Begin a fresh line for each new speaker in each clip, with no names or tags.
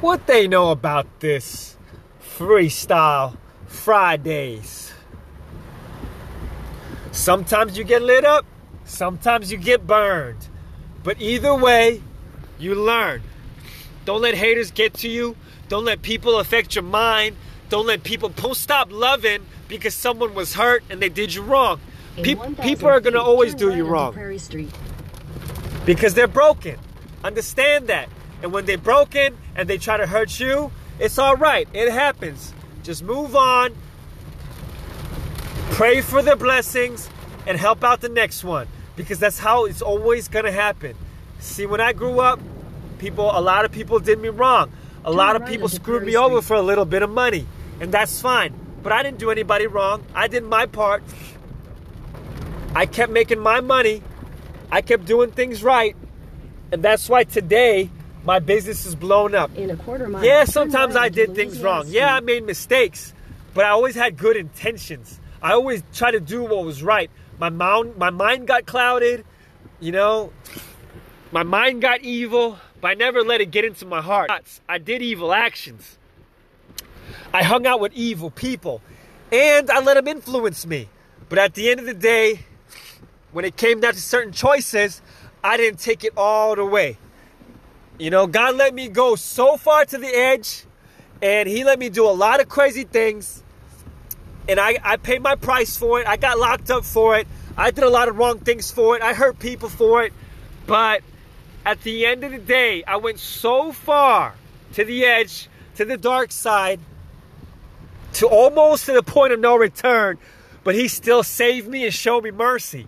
what they know about this freestyle Fridays. Sometimes you get lit up, sometimes you get burned. But either way, you learn. Don't let haters get to you. Don't let people affect your mind. Don't let people don't stop loving because someone was hurt and they did you wrong. Pe- people are gonna always do you wrong Prairie Street, because they're broken. Understand that. And when they're broken and they try to hurt you, it's all right. It happens. Just move on. Pray for their blessings and help out the next one because that's how it's always going to happen. See, when I grew up, people a lot of people did me wrong. A lot of people screwed me over for a little bit of money, and that's fine. But I didn't do anybody wrong. I did my part. I kept making my money. I kept doing things right. And that's why today my business is blown up.
In a quarter mile.
Yeah, sometimes I did things wrong. Yeah, I made mistakes, but I always had good intentions. I always tried to do what was right. My mind, my mind got clouded, you know. My mind got evil, but I never let it get into my heart. I did evil actions. I hung out with evil people, and I let them influence me. But at the end of the day, when it came down to certain choices, I didn't take it all the way. You know, God let me go so far to the edge, and He let me do a lot of crazy things. And I, I paid my price for it. I got locked up for it. I did a lot of wrong things for it. I hurt people for it. But at the end of the day, I went so far to the edge, to the dark side, to almost to the point of no return. But He still saved me and showed me mercy.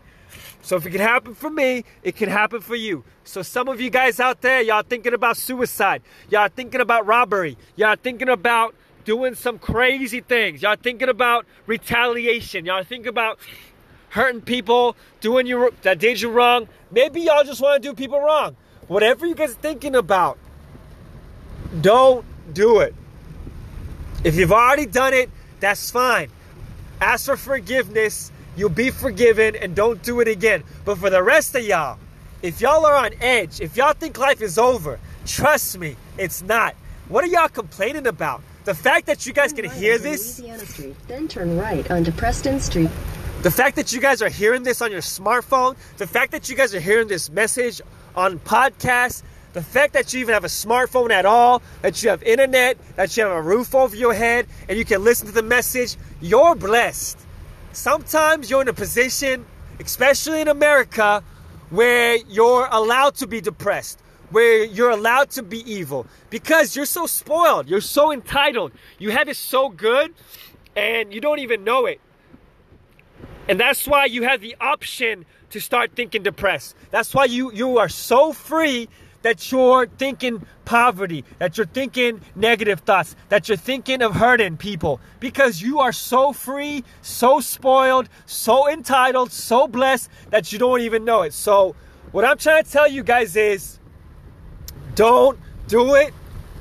So if it can happen for me, it can happen for you. So some of you guys out there, y'all thinking about suicide. Y'all thinking about robbery. Y'all thinking about doing some crazy things. Y'all thinking about retaliation. Y'all think about hurting people, doing you that did you wrong. Maybe y'all just want to do people wrong. Whatever you guys thinking about, don't do it. If you've already done it, that's fine. Ask for forgiveness You'll be forgiven and don't do it again. But for the rest of y'all, if y'all are on edge, if y'all think life is over, trust me, it's not. What are y'all complaining about? The fact that you guys can right hear this.
Street, then turn right onto Preston Street.
The fact that you guys are hearing this on your smartphone, the fact that you guys are hearing this message on podcasts, the fact that you even have a smartphone at all, that you have internet, that you have a roof over your head, and you can listen to the message, you're blessed sometimes you're in a position, especially in America, where you're allowed to be depressed, where you're allowed to be evil because you're so spoiled, you're so entitled, you have it so good, and you don't even know it. And that's why you have the option to start thinking depressed. That's why you, you are so free that you're thinking poverty, that you're thinking negative thoughts, that you're thinking of hurting people because you are so free, so spoiled, so entitled, so blessed that you don't even know it. So, what I'm trying to tell you guys is don't do it.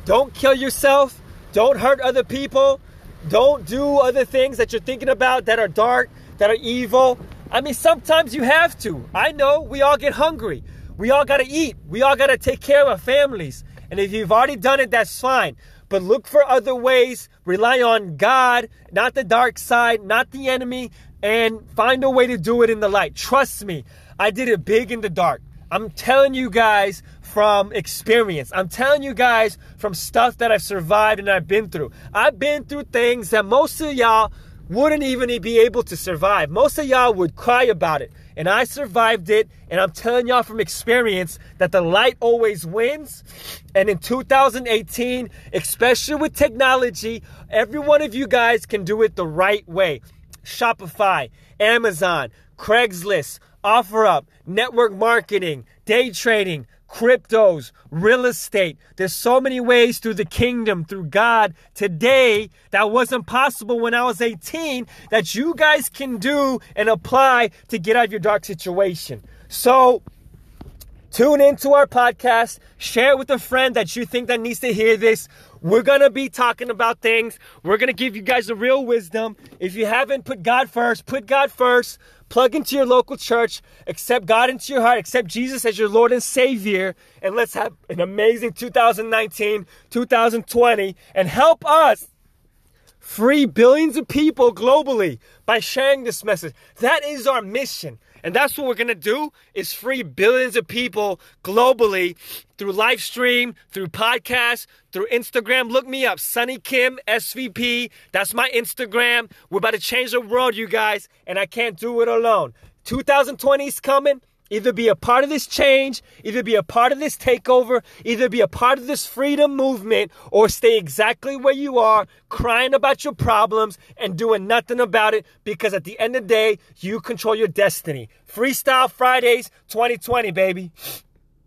Don't kill yourself. Don't hurt other people. Don't do other things that you're thinking about that are dark, that are evil. I mean, sometimes you have to. I know we all get hungry. We all got to eat. We all got to take care of our families. And if you've already done it, that's fine. But look for other ways. Rely on God, not the dark side, not the enemy, and find a way to do it in the light. Trust me, I did it big in the dark. I'm telling you guys from experience. I'm telling you guys from stuff that I've survived and I've been through. I've been through things that most of y'all wouldn't even be able to survive. Most of y'all would cry about it. And I survived it. And I'm telling y'all from experience that the light always wins. And in 2018, especially with technology, every one of you guys can do it the right way. Shopify, Amazon, Craigslist, OfferUp, network marketing, day trading, cryptos, real estate. There's so many ways through the kingdom, through God today that wasn't possible when I was 18 that you guys can do and apply to get out of your dark situation. So, tune into our podcast, share it with a friend that you think that needs to hear this. We're to be talking about things. We're to give you guys the real wisdom. If you haven't put God first, put God first. Plug into your local church, accept God into your heart, accept Jesus as your Lord and Savior, and let's have an amazing 2019, 2020, and help us free billions of people globally by sharing this message. That is our mission. And that's what we're going to do is free billions of people globally through live stream, through podcast, through Instagram. Look me up, Sunny Kim SVP. That's my Instagram. We're about to change the world, you guys, and I can't do it alone. 2020 is coming. Either be a part of this change, either be a part of this takeover, either be a part of this freedom movement, or stay exactly where you are, crying about your problems and doing nothing about it because at the end of the day, you control your destiny. Freestyle Fridays 2020, baby.